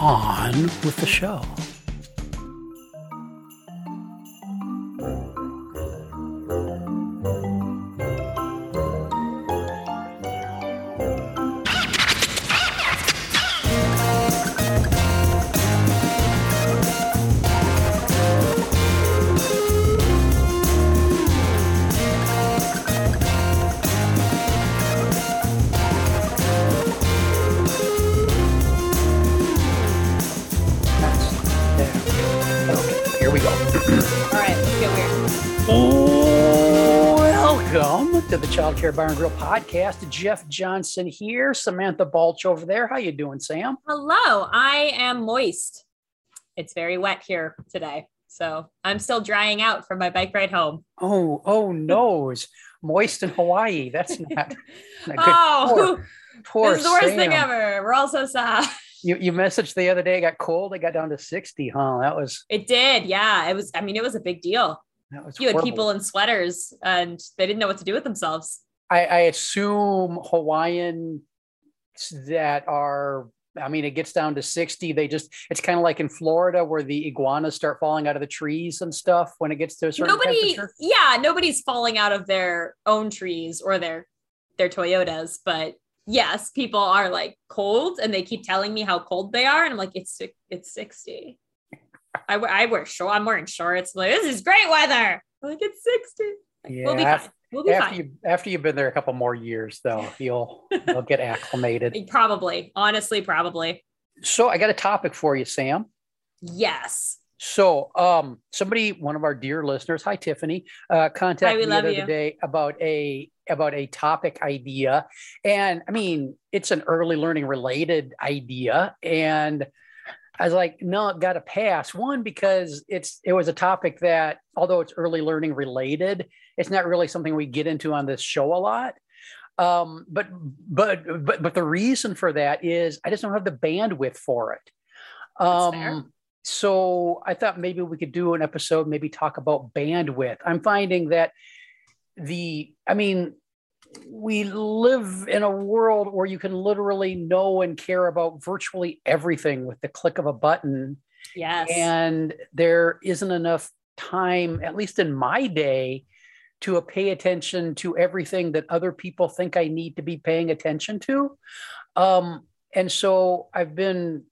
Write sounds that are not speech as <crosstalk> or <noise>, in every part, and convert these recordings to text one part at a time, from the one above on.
On with the show. Child Care Bar and Grill podcast. Jeff Johnson here, Samantha Balch over there. How you doing, Sam? Hello, I am moist. It's very wet here today, so I'm still drying out from my bike ride home. Oh, oh no, it's moist in Hawaii. That's not, not <laughs> good. oh, Poor, poor this is the worst thing ever. We're all so sad. You you messaged the other day. It got cold. It got down to sixty. Huh? That was It did, yeah. It was. I mean, it was a big deal. That was. You had horrible. people in sweaters, and they didn't know what to do with themselves. I, I assume Hawaiian that are. I mean, it gets down to 60. They just, it's kind of like in Florida where the iguanas start falling out of the trees and stuff when it gets to a certain Nobody, temperature. yeah, nobody's falling out of their own trees or their their Toyotas, but yes, people are like cold, and they keep telling me how cold they are, and I'm like, it's it's 60. I wear I wear short. I'm wearing shorts. I'm like this is great weather. I'm like it's 60. Like, we'll be Yeah, fine. We'll be After fine. you after you've been there a couple more years, though, you'll you'll get acclimated. <laughs> Probably, honestly, probably. So I got a topic for you, Sam. Yes. So, um, somebody, one of our dear listeners, hi Tiffany, uh, contacted Hi, me the other you. day about a about a topic idea, and I mean, it's an early learning related idea, and I was like, no, it got to pass. One because it's it was a topic that, although it's early learning related, it's not really something we get into on this show a lot. Um, but but but but the reason for that is I just don't have the bandwidth for it. Um, so I thought maybe we could do an episode, maybe talk about bandwidth. I'm finding that the, I mean, we live in a world where you can literally know and care about virtually everything with the click of a button. Yes. And there isn't enough time, at least in my day, to pay attention to everything that other people think I need to be paying attention to. Um, and so I've been,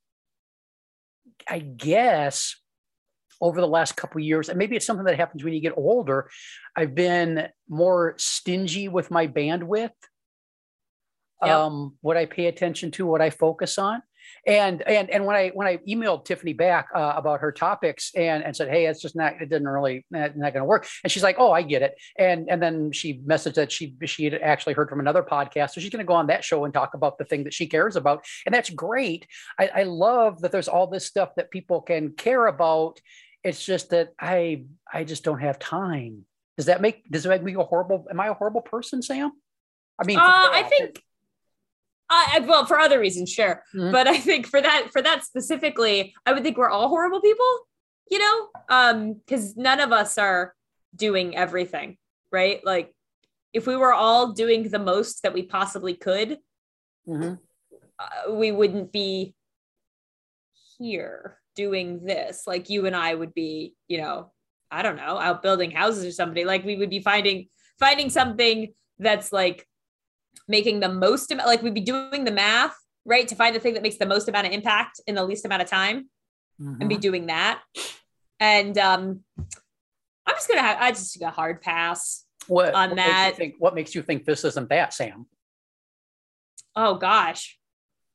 I guess, over the last couple of years, and maybe it's something that happens when you get older, I've been more stingy with my bandwidth. Yep. Um, what I pay attention to, what I focus on and and and when I when I emailed Tiffany back uh, about her topics and and said, hey, it's just not it didn't really not, not going to work, and she's like, oh, I get it, and and then she messaged that she she had actually heard from another podcast, so she's going to go on that show and talk about the thing that she cares about, and that's great. I, I love that there's all this stuff that people can care about. It's just that I I just don't have time. Does that make does it make me a horrible? Am I a horrible person, Sam? I mean, uh, I think I, well, for other reasons, sure. Mhm. But I think for that, for that specifically, I would think we're all horrible people, you know, um, because none of us are doing everything, right? Like, if we were all doing the most that we possibly could, Mhm. uh, we wouldn't be here doing this. Like you and I would be, you know, I don't know, out building houses or somebody. Like we would be finding finding something that's like making the most amount. Like we'd be doing the math, right, to find the thing that makes the most amount of impact in the least amount of time, and be Mhm. doing that. And um, I'm just gonna. Have, I just got hard pass. what, on what makes you think what makes you think this isn't that, Sam? Oh gosh.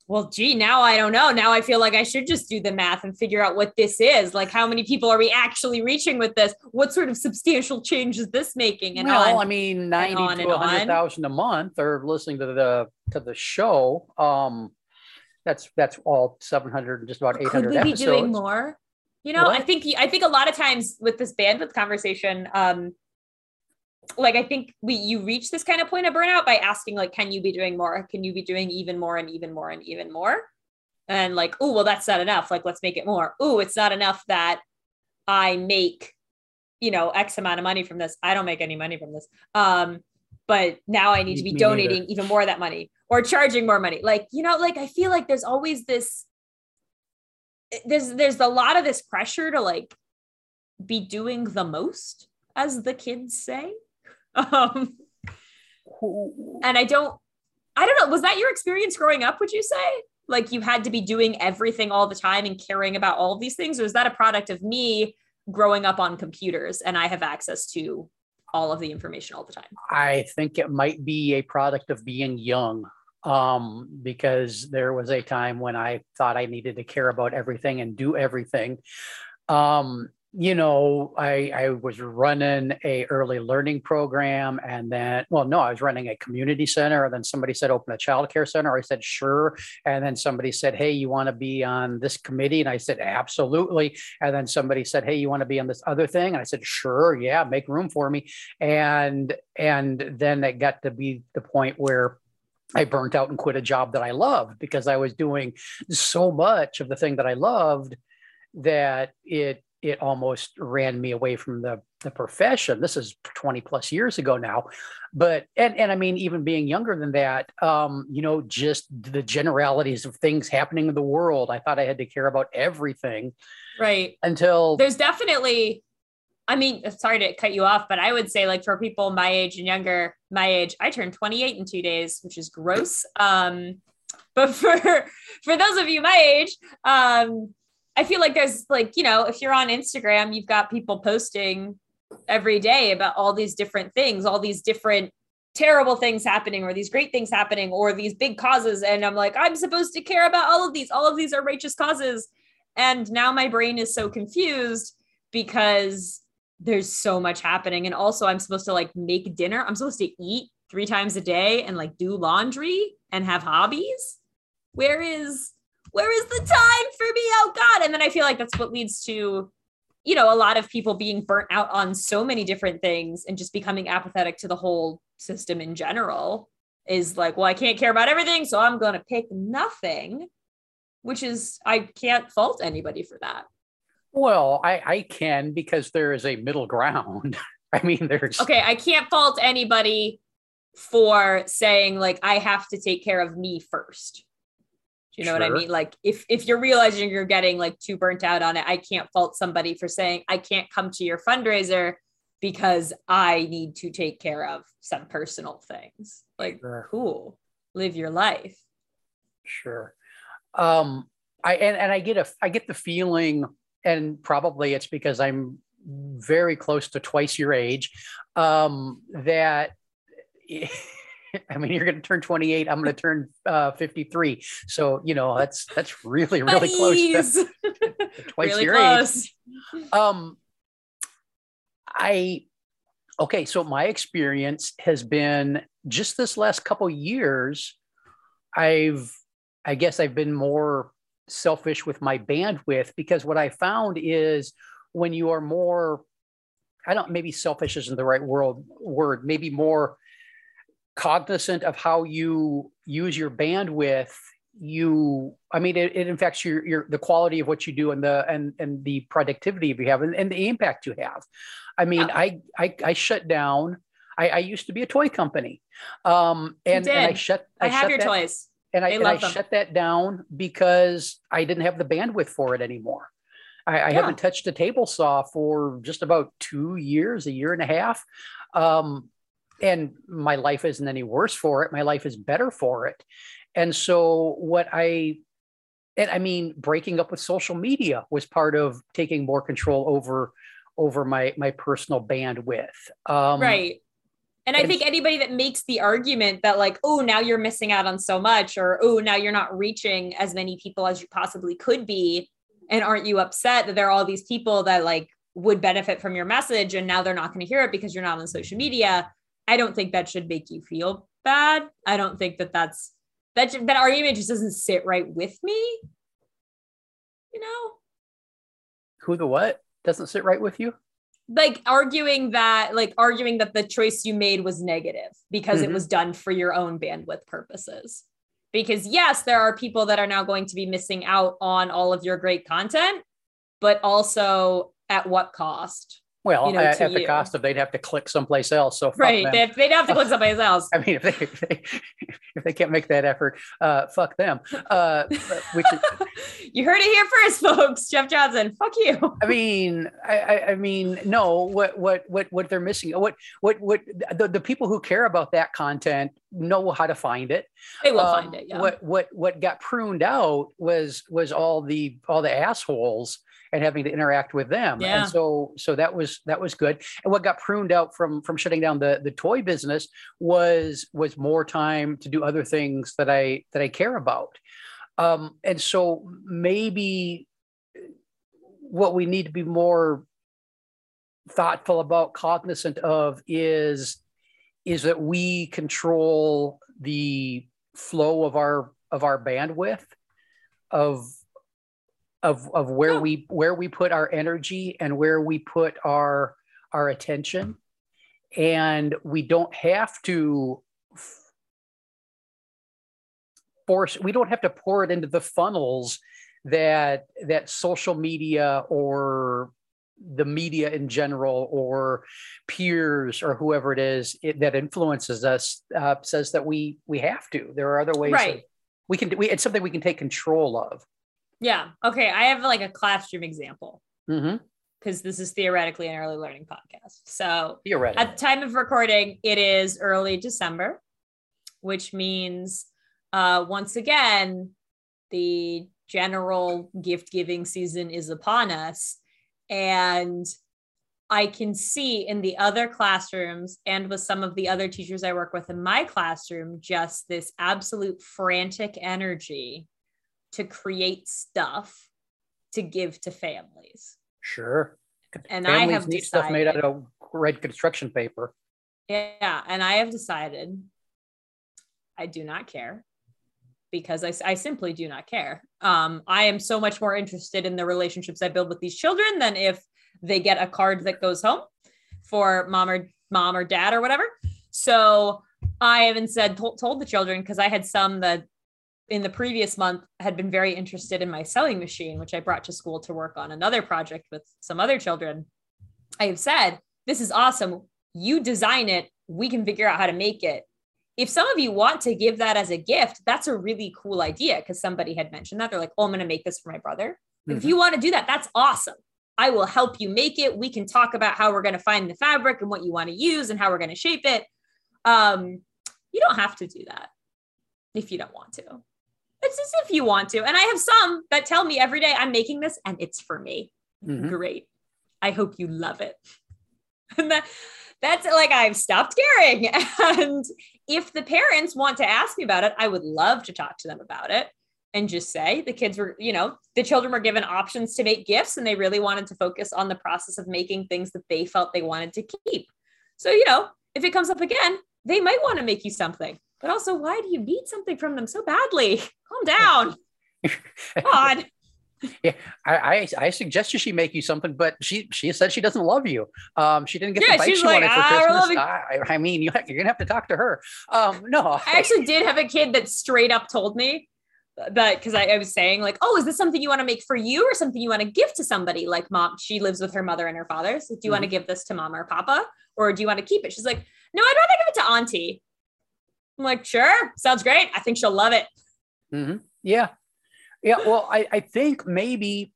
Well, gee, now I don't know. Now I feel like I should just do the math and figure out what this is. Like, how many people are we actually reaching with this? What sort of substantial change is this making? And well, on. I mean, ninety on to hundred thousand a month are listening to the to the show. Um, that's that's all 700 and just about 800 Could we be episodes. doing more? You know, What? I think I think a lot of times with this bandwidth conversation, um, like I think we you reach this kind of point of burnout by asking like, can you be doing more? Can you be doing even more and even more and even more? And like, oh, well, that's not enough. Like, let's make it more. Oh, it's not enough that I make, you know, X amount of money from this. I don't make any money from this. Um, but now I need to be Me neither. donating even more of that money or charging more money. Like, you know, like I feel like there's always this there's there's a lot of this pressure to like be doing the most as the kids say <laughs> um and i don't i don't know was that your experience growing up would you say like you had to be doing everything all the time and caring about all of these things or is that a product of me growing up on computers and i have access to all of the information all the time I think it might be a product of being young um, because there was a time when I thought I needed to care about everything and do everything. Um, you know, I, I was running a early learning program and then, well, no, I was running a community center. And then somebody said, open a childcare center. I said, sure. And then somebody said, hey, you want to be on this committee? And I said, absolutely. And then somebody said, hey, you want to be on this other thing? And I said, sure. Yeah, make room for me and and then it got to be the point where I burnt out and quit a job that I loved because I was doing so much of the thing that I loved that it it almost ran me away from the the profession. This is 20 plus years ago now. But and and I mean even being younger than that, um, you know, just the generalities of things happening in the world. I thought I had to care about everything right until there's definitely i mean sorry to cut you off but i would say like for people my age and younger my age i turned 28 in two days which is gross um but for <laughs> for those of you my age um i feel like there's like you know if you're on instagram you've got people posting every day about all these different things all these different terrible things happening or these great things happening or these big causes and i'm like i'm supposed to care about all of these all of these are righteous causes and now my brain is so confused because there's so much happening. And also, I'm supposed to like make dinner. I'm supposed to eat three times a day and like do laundry and have hobbies. Where is where is the time for me? Oh God. And then I feel like that's what leads to, you know, a lot of people being burnt out on so many different things and just becoming apathetic to the whole system in general is like, well, I can't care about everything, so I'm gonna pick nothing which is I can't fault anybody for that. well, I, I can because there is a middle ground. <laughs> I mean, there's Okay, I can't fault anybody for saying like I have to take care of me first. Do you know what I mean? Like if if you're realizing you're getting like too burnt out on it, I can't fault somebody for saying I can't come to your fundraiser because I need to take care of some personal things. Like Sure. cool. Live your life. Sure. Um, I and, and I get a I get the feeling, and probably it's because I'm very close to twice your age, um, that <laughs> <laughs> I mean you're going to turn 28. I'm going to turn uh, 53. So you know that's that's really really close <laughs> to, to twice really your age. Um, I okay. So my experience has been just this last couple years. I've, I guess, I've been more selfish with my bandwidth because what I found is when you are more, I don't maybe selfish isn't the right word. Word maybe more cognizant of how you use your bandwidth you i mean it, it affects your your the quality of what you do and the and and the productivity you have and, and the impact you have i mean Yeah. I, I i shut down i i used to be a toy company um and, and i shut I have shut your that, toys. and i, and I them. shut that down because i didn't have the bandwidth for it anymore i, I Yeah. haven't touched a table saw for just about two years a year and a half um and my life isn't any worse for it my life is better for it and so what i and i mean breaking up with social media was part of taking more control over over my my personal bandwidth um right. And I and- think anybody that makes the argument that, like, oh, now you're missing out on so much, or oh, now you're not reaching as many people as you possibly could be. And aren't you upset that there are all these people that, like, would benefit from your message and now they're not going to hear it because you're not on social media? I don't think that should make you feel bad. I don't think that that's that that argument just doesn't sit right with me. You know, Who the what doesn't sit right with you? like arguing that like arguing that the choice you made was negative because it Mhm. was done for your own bandwidth purposes. Because yes, there are people that are now going to be missing out on all of your great content, but also at what cost? Well, You know, at, at the cost of they'd have to click someplace else. So Right. They'd, they'd have to click <laughs> somebody else. I mean, if they, if they <laughs> if they can't make that effort, uh, fuck them. Uh, <laughs> which is, you heard it here first, folks. Jeff Johnson, fuck you. I mean, I, I, I mean, no. What what what what they're missing? What what what the, the people who care about that content know how to find it. They will Um, find it. Yeah. What what what got pruned out was was all the all the assholes and having to interact with them. Yeah. And so so that was that was good. And what got pruned out from from shutting down the the toy business was was more time to do other things that I that I care about. Um, and so maybe what we need to be more thoughtful about cognizant of is is that we control the flow of our of our bandwidth of of of where Yeah. we where we put our energy and where we put our our attention and we don't have to force we don't have to pour it into the funnels that that social media or the media in general or peers or whoever it is it, that influences us uh, says that we we have to there are other ways Right. we can we, it's something we can take control of yeah. Okay. I have like a classroom example mm-hmm. because this is theoretically an early learning podcast. So At the time of recording, it is early December, which means uh, once again, the general gift giving season is upon us. And I can see in the other classrooms and with some of the other teachers I work with in my classroom, just this absolute frantic energy to create stuff to give to families. sure And I have need stuff made out of red construction paper Yeah, and I have decided I do not care because I, I simply do not care. Um, I am so much more interested in the relationships I build with these children than if they get a card that goes home for mom or mom or dad or whatever. So I haven't said told, told the children because I had some that in the previous month had been very interested in my sewing machine, which I brought to school to work on another project with some other children. I have said, This is awesome. You design it, we can figure out how to make it. If some of you want to give that as a gift, that's a really cool idea because somebody had mentioned that. They're like, Oh, I'm going to make this for my brother. If Mhm. you want to do that, that's awesome. I will help you make it. We can talk about how we're going to find the fabric and what you want to use and how we're going to shape it. Um, you don't have to do that if you don't want to. It's as if you want to. And I have some that tell me every day, I'm making this and it's for me. Mhm. Great. I hope you love it. <laughs> And that, that's like I've stopped caring. <laughs> And if the parents want to ask me about it, I would love to talk to them about it and just say the kids were, you know, the children were given options to make gifts and they really wanted to focus on the process of making things that they felt they wanted to keep. So, you know, if it comes up again, they might want to make you something. But also, why do you need something from them so badly? <laughs> Calm down. <laughs> God. <laughs> I, I I suggested she make you something, but she she said she doesn't love you. Um, she didn't get Yeah, the bike she like, wanted for "I don't Christmas. I, I mean, you, you're gonna have to talk to her. Um, no, I actually did have a kid that straight up told me that because I, I was saying like, oh, is this something you want to make for you or something you want to give to somebody? Like mom, she lives with her mother and her father. So do you want to give this to mom or papa, or do you want to keep it? She's like, no, I'd rather give it to auntie. I'm like, sure, sounds great. I think she'll love it. Mhm. Yeah. Yeah. Well, I, I think maybe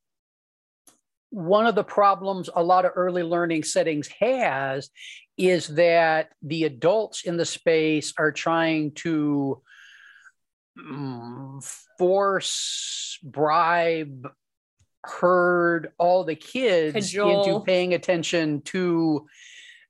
one of the problems a lot of early learning settings has is that the adults in the space are trying to mm, force, bribe, herd all the kids Cajole. into paying attention to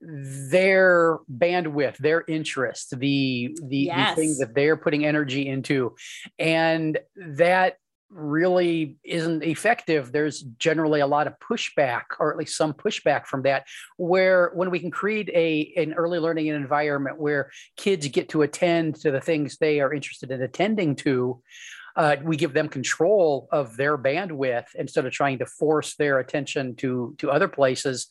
their bandwidth their interest the the, the thing Yes. that they're putting energy into and that really isn't effective, there's generally a lot of pushback, or at least some pushback from that. Where when we can create a an early learning environment where kids get to attend to the things they are interested in attending to, uh, we give them control of their bandwidth instead of trying to force their attention to to other places.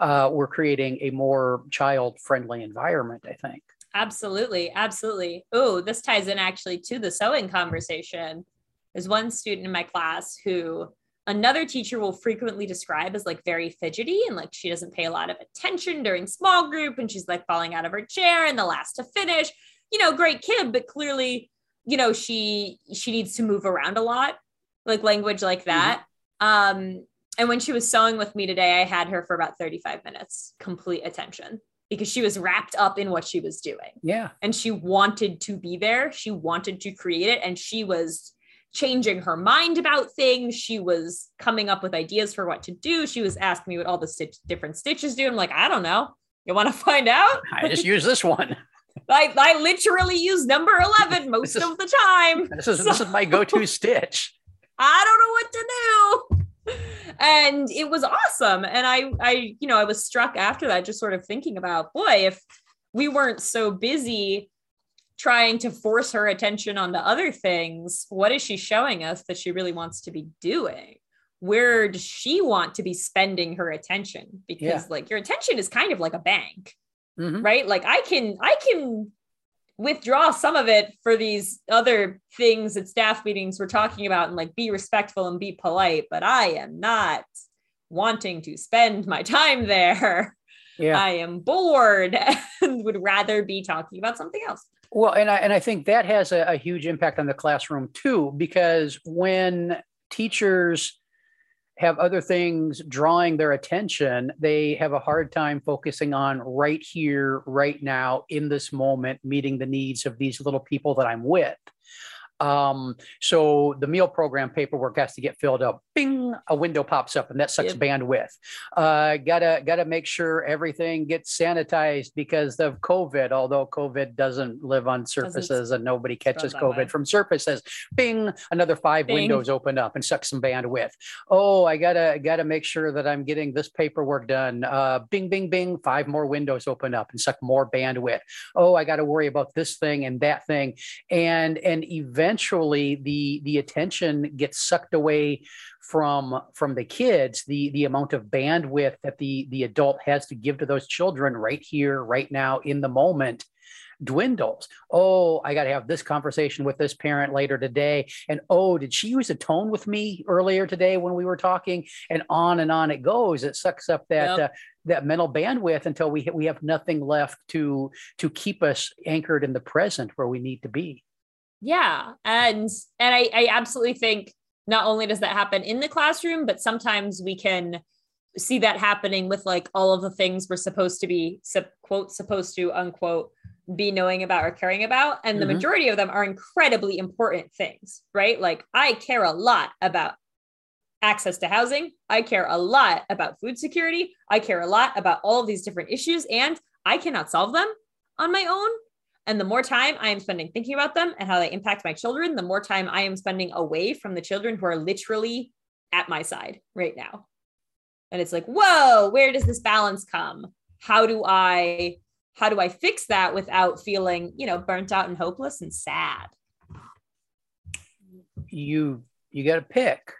Uh, we're creating a more child friendly environment. I think. Absolutely, absolutely. Oh, this ties in actually to the sewing conversation. There's one student in my class who another teacher will frequently describe as like very fidgety and like she doesn't pay a lot of attention during small group and she's like falling out of her chair and the last to finish. You know, great kid, but clearly, you know, she she needs to move around a lot, like language like mm-hmm. that. Mm-hmm. Um, and when she was sewing with me today, I had her for about 35 minutes, complete attention because she was wrapped up in what she was doing. Yeah. And she wanted to be there. She wanted to create it. And she was changing her mind about things. She was coming up with ideas for what to do. She was asking me what all the stitch, different stitches do. I'm like, I don't know. You want to find out? I just use this one. <laughs> I, I literally use number 11 <laughs> most is, of the time. This is, so, this is my go-to stitch. <laughs> I don't know what to do and it was awesome and i i you know i was struck after that just sort of thinking about boy if we weren't so busy trying to force her attention onto other things what is she showing us that she really wants to be doing where does she want to be spending her attention because yeah. like your attention is kind of like a bank mm-hmm. right like i can i can withdraw some of it for these other things that staff meetings we're talking about and like be respectful and be polite but i am not wanting to spend my time there yeah. i am bored <laughs> and would rather be talking about something else well and i and i think that has a, a huge impact on the classroom too because when teachers have other things drawing their attention, they have a hard time focusing on right here, right now, in this moment, meeting the needs of these little people that I'm with. Um, so the meal program paperwork has to get filled up. Bing, a window pops up, and that sucks yep. bandwidth. Uh, gotta gotta make sure everything gets sanitized because of COVID. Although COVID doesn't live on surfaces, doesn't and nobody catches COVID way. from surfaces. Bing, another five Bing. windows open up and suck some bandwidth. Oh, I gotta gotta make sure that I'm getting this paperwork done. Uh, bing, bing, bing. Five more windows open up and suck more bandwidth. Oh, I got to worry about this thing and that thing, and and eventually eventually the the attention gets sucked away from from the kids the the amount of bandwidth that the the adult has to give to those children right here right now in the moment dwindles. Oh, I got to have this conversation with this parent later today. And oh, did she use a tone with me earlier today when we were talking? And on and on it goes. It sucks up that yep. uh, that mental bandwidth until we we have nothing left to to keep us anchored in the present where we need to be. Yeah. And and I, I absolutely think not only does that happen in the classroom, but sometimes we can see that happening with like all of the things we're supposed to be quote supposed to unquote be knowing about or caring about. And the mm-hmm. majority of them are incredibly important things right? Like i care a lot about access to housing. I care a lot about food security. I care a lot about all of these different issues and i cannot solve them on my own and the more time I am spending thinking about them and how they impact my children, the more time I am spending away from the children who are literally at my side right now. And it's like, whoa, where does this balance come? How do I how do I fix that without feeling, you know, burnt out and hopeless and sad? You you got to pick.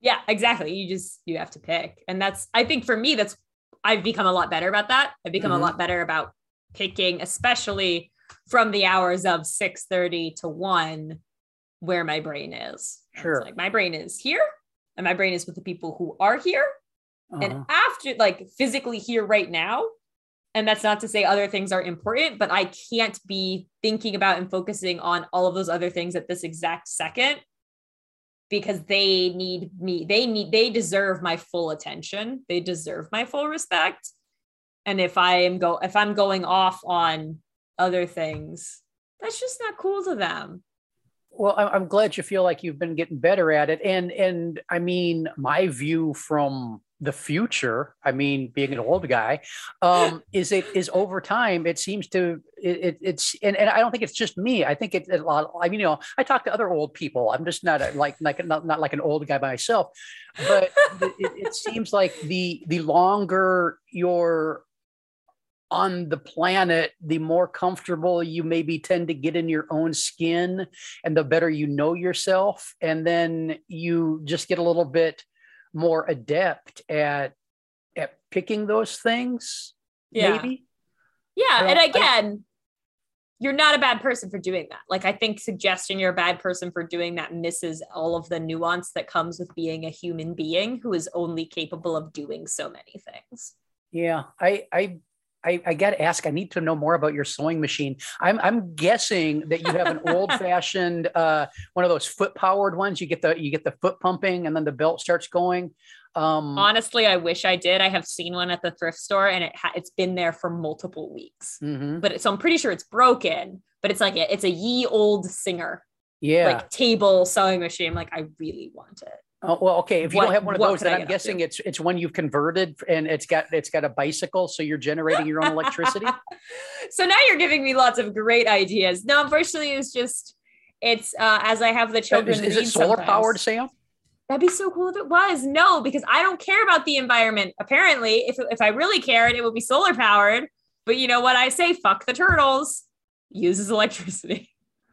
Yeah, exactly. You just you have to pick. And that's I think for me that's I've become a lot better about that. I've become mm-hmm. a lot better about picking especially from the hours of 6 30 to 1 where my brain is. Sure. like my brain is here and my brain is with the people who are here. Uh-huh. And after like physically here right now, and that's not to say other things are important, but I can't be thinking about and focusing on all of those other things at this exact second because they need me. They need, they deserve my full attention. They deserve my full respect. And if I am go, if I'm going off on other things. That's just not cool to them. Well, I'm glad you feel like you've been getting better at it. And and I mean, my view from the future i mean being an old guy um, <laughs> is it is over time it seems to it, it, it's and, and i don't think it's just me i think it's a lot i mean you know i talk to other old people i'm just not a, like like not, not like an old guy by myself but <laughs> it, it seems like the the longer you're on the planet, the more comfortable you maybe tend to get in your own skin and the better you know yourself. And then you just get a little bit more adept at at picking those things. Yeah. Maybe. Yeah. and again, I, you're not a bad person for doing that. Like I think suggesting you're a bad person for doing that misses all of the nuance that comes with being a human being who is only capable of doing so many things. Yeah, I I I, I got to ask. I need to know more about your sewing machine. I'm I'm guessing that you have an <laughs> old fashioned uh, one of those foot powered ones. You get the you get the foot pumping, and then the belt starts going. Um, Honestly, I wish I did. I have seen one at the thrift store, and it ha- it's been there for multiple weeks. Mm-hmm. But it, so I'm pretty sure it's broken. But it's like a, it's a ye old Singer, yeah, like table sewing machine. I'm like I really want it. Oh, well, okay. If you what, don't have one of those, then I'm guessing it's it's one you've converted and it's got it's got a bicycle, so you're generating your own electricity. <laughs> so now you're giving me lots of great ideas. No, unfortunately, it's just it's uh, as I have the children. Is, is it solar sometimes. powered, Sam? That'd be so cool if it was. No, because I don't care about the environment. Apparently, if if I really cared, it would be solar powered. But you know what I say? Fuck the turtles. Uses electricity.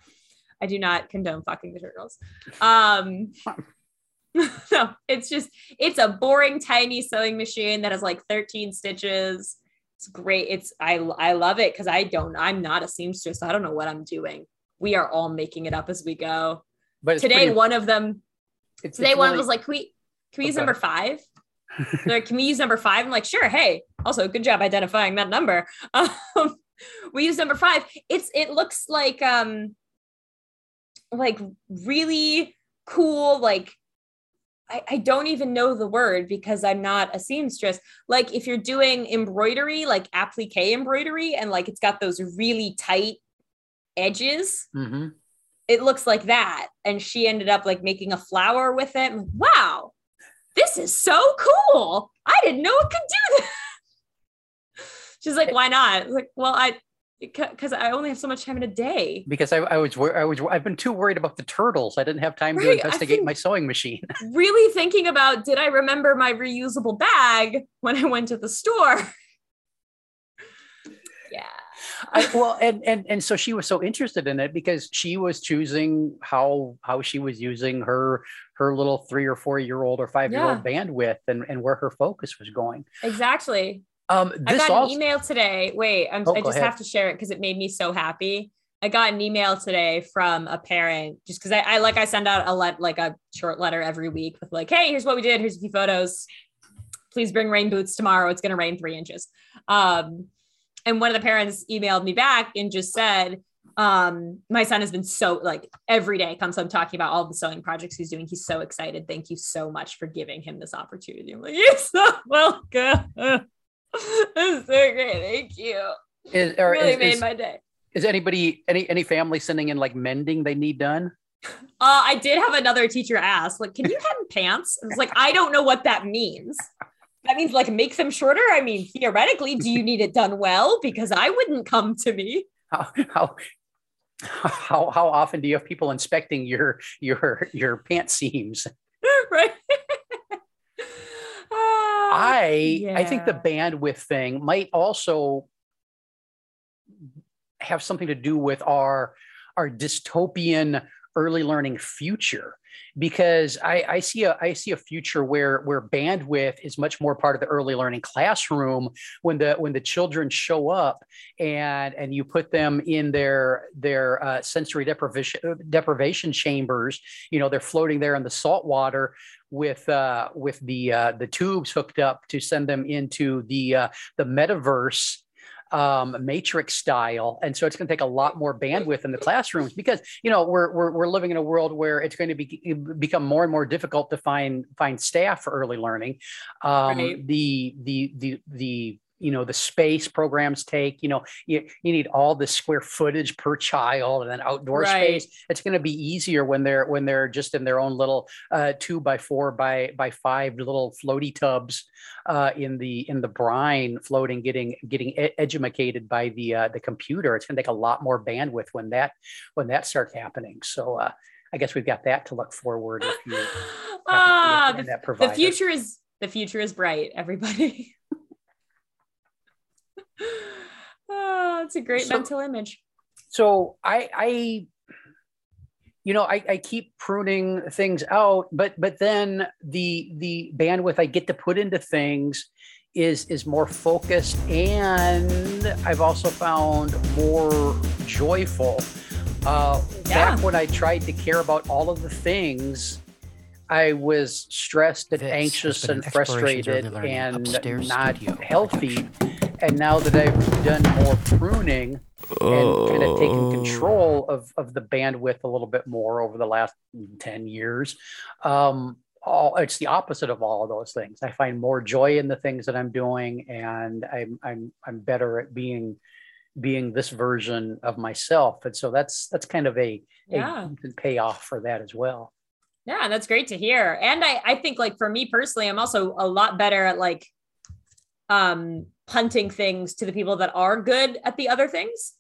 <laughs> I do not condone fucking the turtles. Um, <laughs> <laughs> no, it's just it's a boring tiny sewing machine that has like 13 stitches. It's great. It's I I love it because I don't I'm not a seamstress. I don't know what I'm doing. We are all making it up as we go. But today pretty, one of them it's, today it's one really, was like, can we can we use number five? like, can we use number five? I'm like, sure. Hey, also good job identifying that number. <laughs> Um, we use number five. It's it looks like um like really cool like I, I don't even know the word because I'm not a seamstress. Like if you're doing embroidery, like applique embroidery, and like it's got those really tight edges, mm-hmm. it looks like that. And she ended up like making a flower with it. wow, this is so cool. I didn't know it could do that. <laughs> She's like, why not? like, well, I because I only have so much time in a day. Because I, I was I was I've been too worried about the turtles. I didn't have time right. to investigate my sewing machine. <laughs> really thinking about did I remember my reusable bag when I went to the store? <laughs> yeah. I, well, and and and so she was so interested in it because she was choosing how how she was using her her little three or four year old or five year old yeah. bandwidth and and where her focus was going. Exactly. Um, I got also- an email today. Wait, oh, i just have to share it because it made me so happy. I got an email today from a parent just because I, I, like I send out a let like a short letter every week with like, hey, here's what we did. Here's a few photos. Please bring rain boots tomorrow. It's gonna rain three inches. Um, and one of the parents emailed me back and just said, um, my son has been so like every day comes home talking about all the sewing projects he's doing. He's so excited. Thank you so much for giving him this opportunity. <laughs> I'm like, you're so welcome. <laughs> That's so great. Thank you. Is, or really is, made is, my day. Is anybody any any family sending in like mending they need done? Uh, I did have another teacher ask, like, can you <laughs> hem pants? I was like, I don't know what that means. That means like make them shorter. I mean, theoretically, do you need it done well? Because I wouldn't come to me. How how how how often do you have people inspecting your your your pant seams? <laughs> right. I yeah. I think the bandwidth thing might also have something to do with our our dystopian early learning future because I, I, see a I see a future where where bandwidth is much more part of the early learning classroom when the when the children show up and and you put them in their their uh, sensory deprivation deprivation chambers you know they're floating there in the salt water with uh, with the uh, the tubes hooked up to send them into the uh, the metaverse um, matrix style. And so it's going to take a lot more bandwidth in the classrooms because, you know, we're, we're, we're living in a world where it's going to be, become more and more difficult to find, find staff for early learning. Um, right. The, the, the, the, you know the space programs take you know you, you need all the square footage per child and then outdoor Right. space it's going to be easier when they're when they're just in their own little uh, two by four by by five little floaty tubs uh, in the in the brine floating getting getting edumacated by the uh, the computer it's going to take a lot more bandwidth when that when that starts happening so uh, i guess we've got that to look forward if you <laughs> ah, to the, the future is the future is bright, everybody. <laughs> ah, it's a great So- mental image. so I, I, you know, I, I keep pruning things out, but but then the the bandwidth I get to put into things is is more focused, and I've also found more joyful. Uh, Yeah. Back when I tried to care about all of the things, I was stressed and This anxious and an Explorations Early frustrated and not healthy. production. And now that I've done more pruning, and kind of taken Oh. control of of the bandwidth a little bit more over the last 10 years um all it's the opposite of all of those things i find more joy in the things that i'm doing and i'm i'm i'm better at being being this version of myself and so that's that's kind of a, Yeah. a payoff for that as well Yeah, that's great to hear. And I, I think like for me personally, I'm also a lot better at like um punting things to the people that are good at the other things.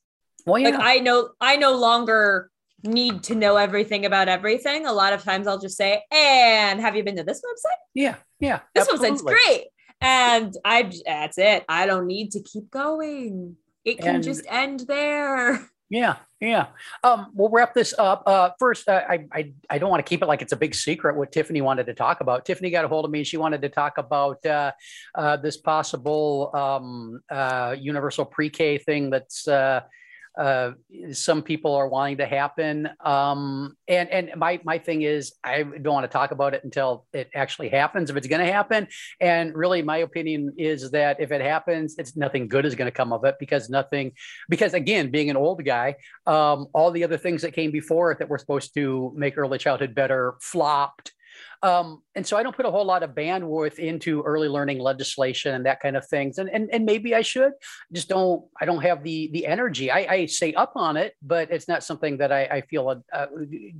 well yeah Like I know I no longer need to know everything about everything. A lot of times I'll just say, and have you been to this website? yeah yeah This website's great. And I that's it. I don't need to keep going. It can And- just end there. Yeah, yeah. Um, we'll wrap this up. Uh, first, uh, I, I I don't want to keep it like it's a big secret what Tiffany wanted to talk about. Tiffany got a hold of me and she wanted to talk about uh, uh, this possible um, uh, universal pre-K thing that's uh, some people are wanting to happen. Um, and and my my thing is I don't want to talk about it until it actually happens. If it's going to happen, and really my opinion is that if it happens, it's nothing good is going to come of it because nothing because again being an old guy um, all the other things that came before it that were supposed to make early childhood better flopped um, and so i don't put a whole lot of bandwidth into early learning legislation and that kind of things and and, and maybe i should just don't i don't have the the energy i, I say up on it but it's not something that i, I feel uh, uh,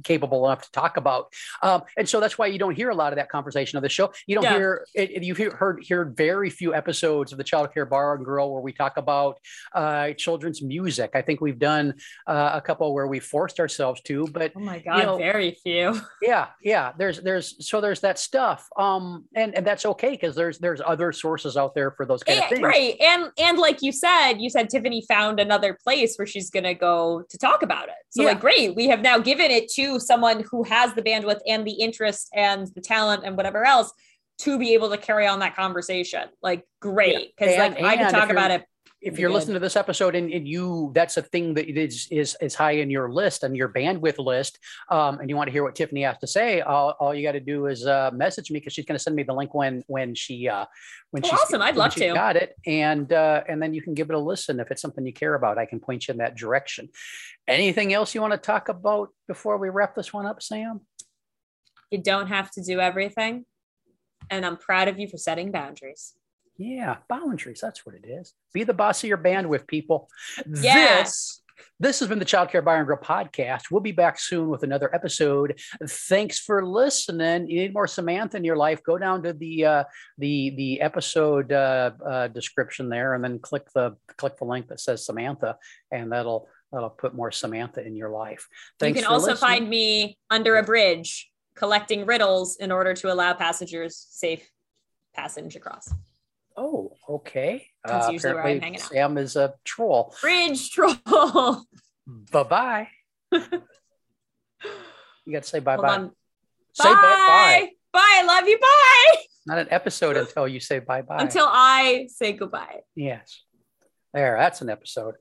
capable enough to talk about um, and so that's why you don't hear a lot of that conversation of the show you don't Yeah. hear it, you've hear, heard heard very few episodes of the child care bar and grill where we talk about uh, children's music. I think we've done uh, a couple where we forced ourselves to, but Oh my god, know- very few. yeah, yeah. There's there's so there's that stuff, um, and and that's okay because there's there's other sources out there for those kind of things. right. And and like you said, you said Tiffany found another place where she's gonna go to talk about it. So Yeah. like great, we have now given it to someone who has the bandwidth and the interest and the talent and whatever else to be able to carry on that conversation. Like great. Because And- like I and can talk about it. If you're listening to this episode and, and you that's a thing that is is is high in your list and your bandwidth list um, and you want to hear what tiffany has to say all, all you got to do is uh, message me because she's going to send me the link when when she uh, when Oh, she's awesome. I'd love to. got it and uh, and then you can give it a listen if it's something you care about i can point you in that direction anything else you want to talk about before we wrap this one up sam You don't have to do everything. And I'm proud of you for setting boundaries. Yeah, boundaries. That's what it is. Be the boss of your bandwidth, people. Yeah. This this has been the Child Care Bar and Grill podcast. We'll be back soon with another episode. Thanks for listening. You need more Samantha in your life? Go down to the uh, the the episode uh, uh, description there, and then click the click the link that says Samantha, and that'll that'll put more Samantha in your life. Thanks you can also listening. find me under a bridge collecting riddles in order to allow passengers safe passage across. Oh, okay. That's Uh, usually where I'm hanging out. Sam is a troll. Bridge troll. <laughs> Bye bye. <laughs> You got to say bye bye. Say bye bye. Bye. Bye. I love you. Bye. Not an episode until you say bye bye. Until I say goodbye. yes. There, that's an episode.